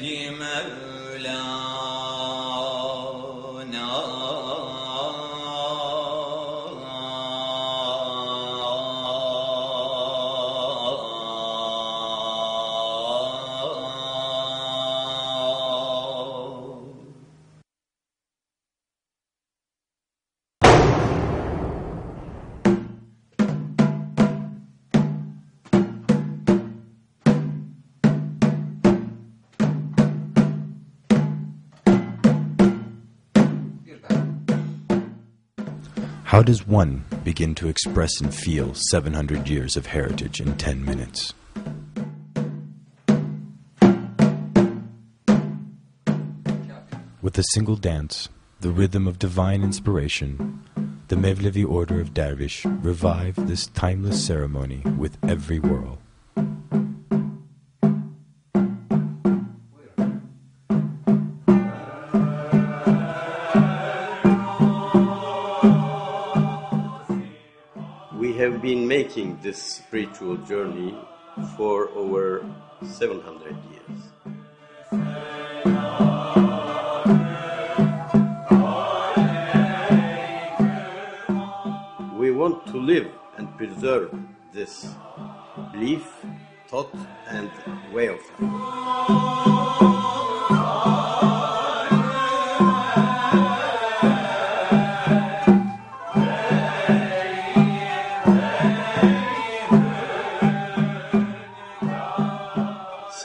مولاه How does one begin to express and feel 700 years of heritage in 10 minutes? With a single dance, the rhythm of divine inspiration, the Mevlevi order of Dervish revive this timeless ceremony with every whirl. This spiritual journey for over 700 years. We want to live and preserve this belief, thought, and way of life.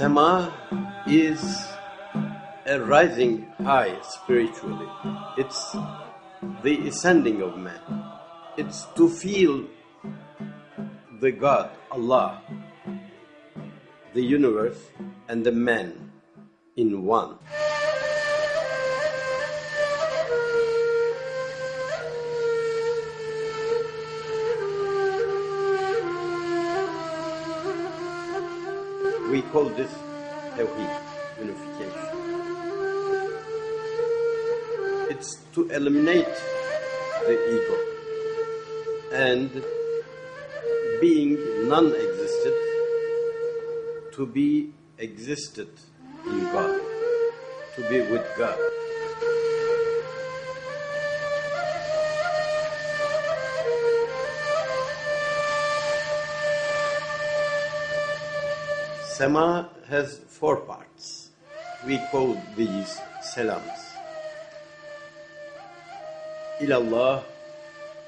Sama is a rising high spiritually. It's the ascending of man. It's to feel the God, Allah, the universe, and the man in one. Call this Tawheed, unification. It's to eliminate the ego and being non existent to be existed in God, to be with God. Sama has four parts. We call these salams. Ilallah,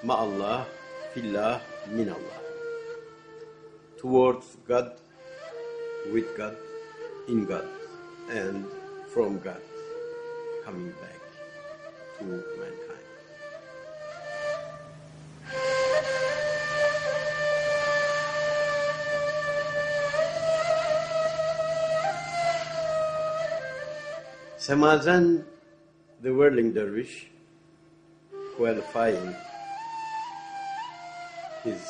ma'allah, fillah, minallah. Towards God, with God, in God, and from God, coming back to mankind. Samazan, the whirling dervish, qualifying his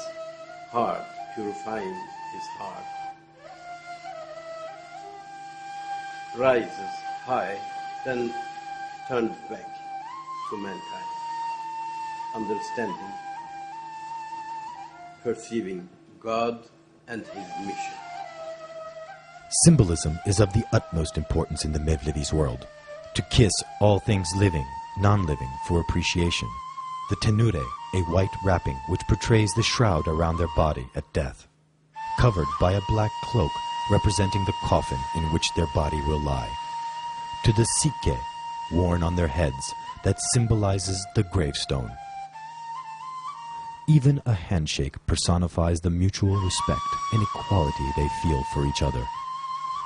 heart, purifying his heart, rises high, then turns back to mankind, understanding, perceiving God and his mission. Symbolism is of the utmost importance in the Mevlevi's world. To kiss all things living, non-living for appreciation. The tennure, a white wrapping which portrays the shroud around their body at death. Covered by a black cloak representing the coffin in which their body will lie. To the sikke, worn on their heads, that symbolizes the gravestone. Even a handshake personifies the mutual respect and equality they feel for each other.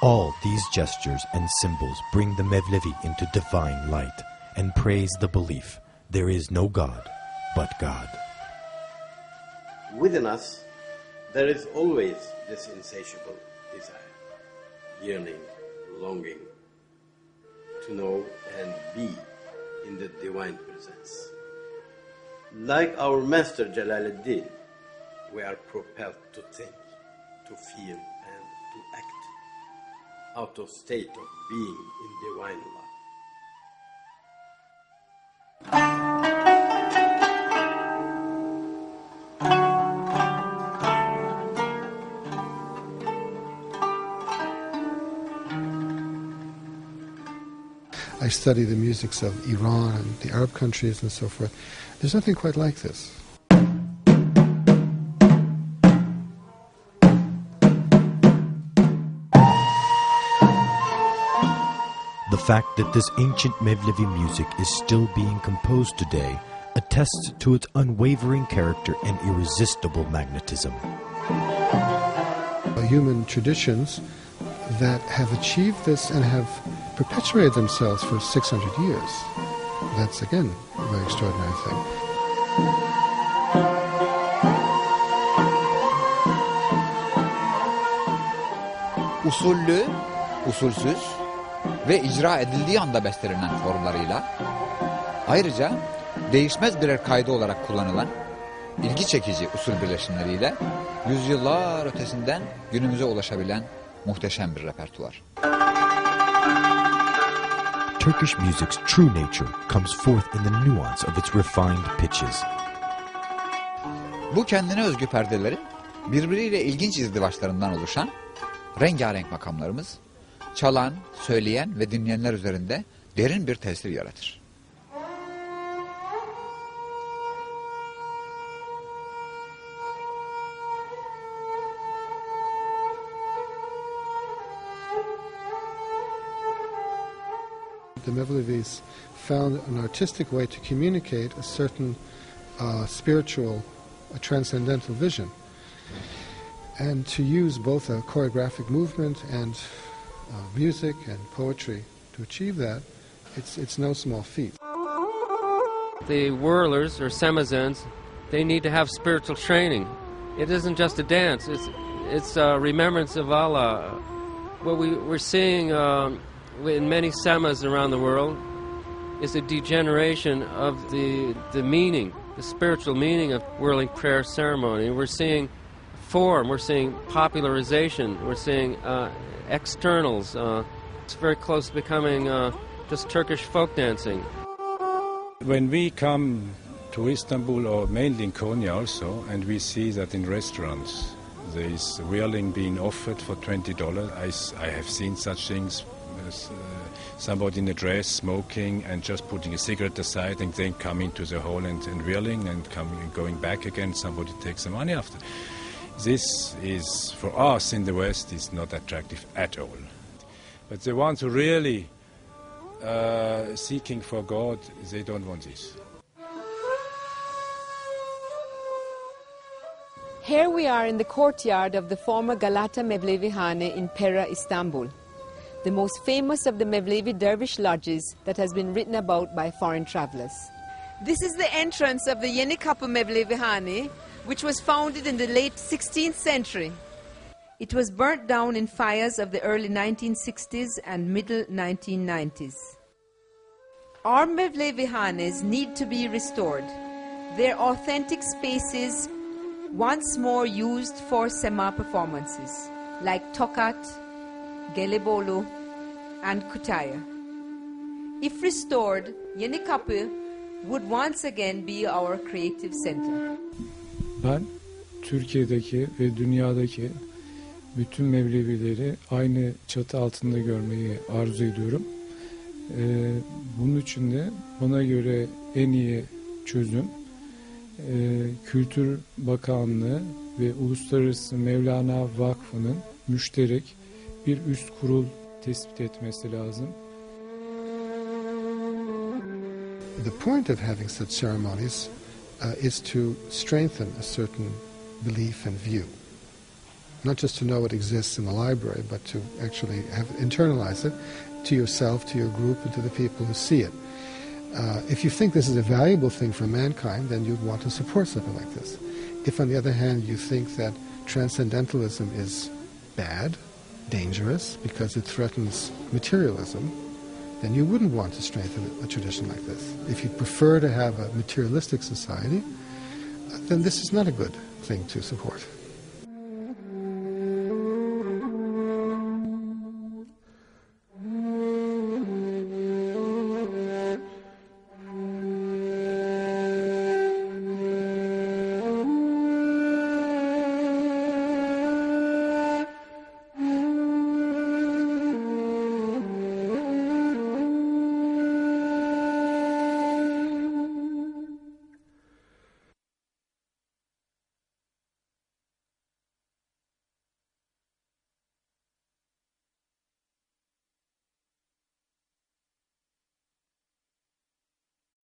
All these gestures and symbols bring the Mevlevi into divine light and praise the belief there is no God but God. Within us, there is always this insatiable desire, yearning, longing to know and be in the divine presence. Like our master Jalaluddin, we are propelled to think, to feel, and to act out of state of being in divine love. I study the musics of Iran and the Arab countries and so forth. There's nothing quite like this. fact that this ancient Mevlevi music is still being composed today attests to its unwavering character and irresistible magnetism. Human traditions that have achieved this and have perpetuated themselves for 600 years. That's again a very extraordinary thing. Usullü, usulsüz, ve icra edildiği anda bestelenen formlarıyla ayrıca değişmez birer kaydı olarak kullanılan ilgi çekici usul birleşimleriyle yüzyıllar ötesinden günümüze ulaşabilen muhteşem bir repertuar. Turkish music's true nature comes forth in the nuance of its refined pitches. Bu kendine özgü perdelerin birbiriyle ilginç izdivaçlarından oluşan rengarenk makamlarımız çalan, söyleyen ve dinleyenler üzerinde derin bir tesir yaratır. The Mevlevis found an artistic way to communicate a certain uh, spiritual, a transcendental vision. And to use both a choreographic movement and uh, music and poetry to achieve that, it's, it's no small feat. The whirlers or samazens, they need to have spiritual training. It isn't just a dance; it's it's a remembrance of Allah. What we, we're seeing um, in many samas around the world is a degeneration of the the meaning, the spiritual meaning of whirling prayer ceremony. We're seeing form. We're seeing popularization. We're seeing uh, externals. Uh, it's very close to becoming uh, just Turkish folk dancing. When we come to Istanbul or mainly in Konya also, and we see that in restaurants there is whirling being offered for twenty dollars. I have seen such things. as, uh, somebody in a dress smoking and just putting a cigarette aside and then coming to the hall and, and whirling and coming and going back again. Somebody takes the money after. This is for us in the West is not attractive at all. But the ones who really uh, seeking for God, they don't want this. Here we are in the courtyard of the former Galata Mevlevi Hane in Pera, Istanbul, the most famous of the Mevlevi dervish lodges that has been written about by foreign travelers. This is the entrance of the Yeni Kapı Mevlevi Hane, which was founded in the late 16th century. It was burnt down in fires of the early 1960s and middle 1990s. Our Mevlevi Hanes need to be restored. Their authentic spaces once more used for sema performances like Tokat, Gelibolu, and Kütahya. If restored, Yeni Kapı would once again be our creative center. Ben Türkiye'deki ve dünyadaki bütün Mevlevileri aynı çatı altında görmeyi arzu ediyorum. Ee, bunun için de bana göre en iyi çözüm e, Kültür Bakanlığı ve Uluslararası Mevlana Vakfı'nın müşterek bir üst kurul tespit etmesi lazım. The point of having such ceremonies uh, is to strengthen a certain belief and view. Not just to know it exists in the library, but to actually have internalize it to yourself, to your group, and to the people who see it. Uh, if you think this is a valuable thing for mankind, then you'd want to support something like this. If, on the other hand, you think that transcendentalism is bad, dangerous, because it threatens materialism, then you wouldn't want to strengthen a tradition like this. If you prefer to have a materialistic society, uh, then this is not a good thing to support.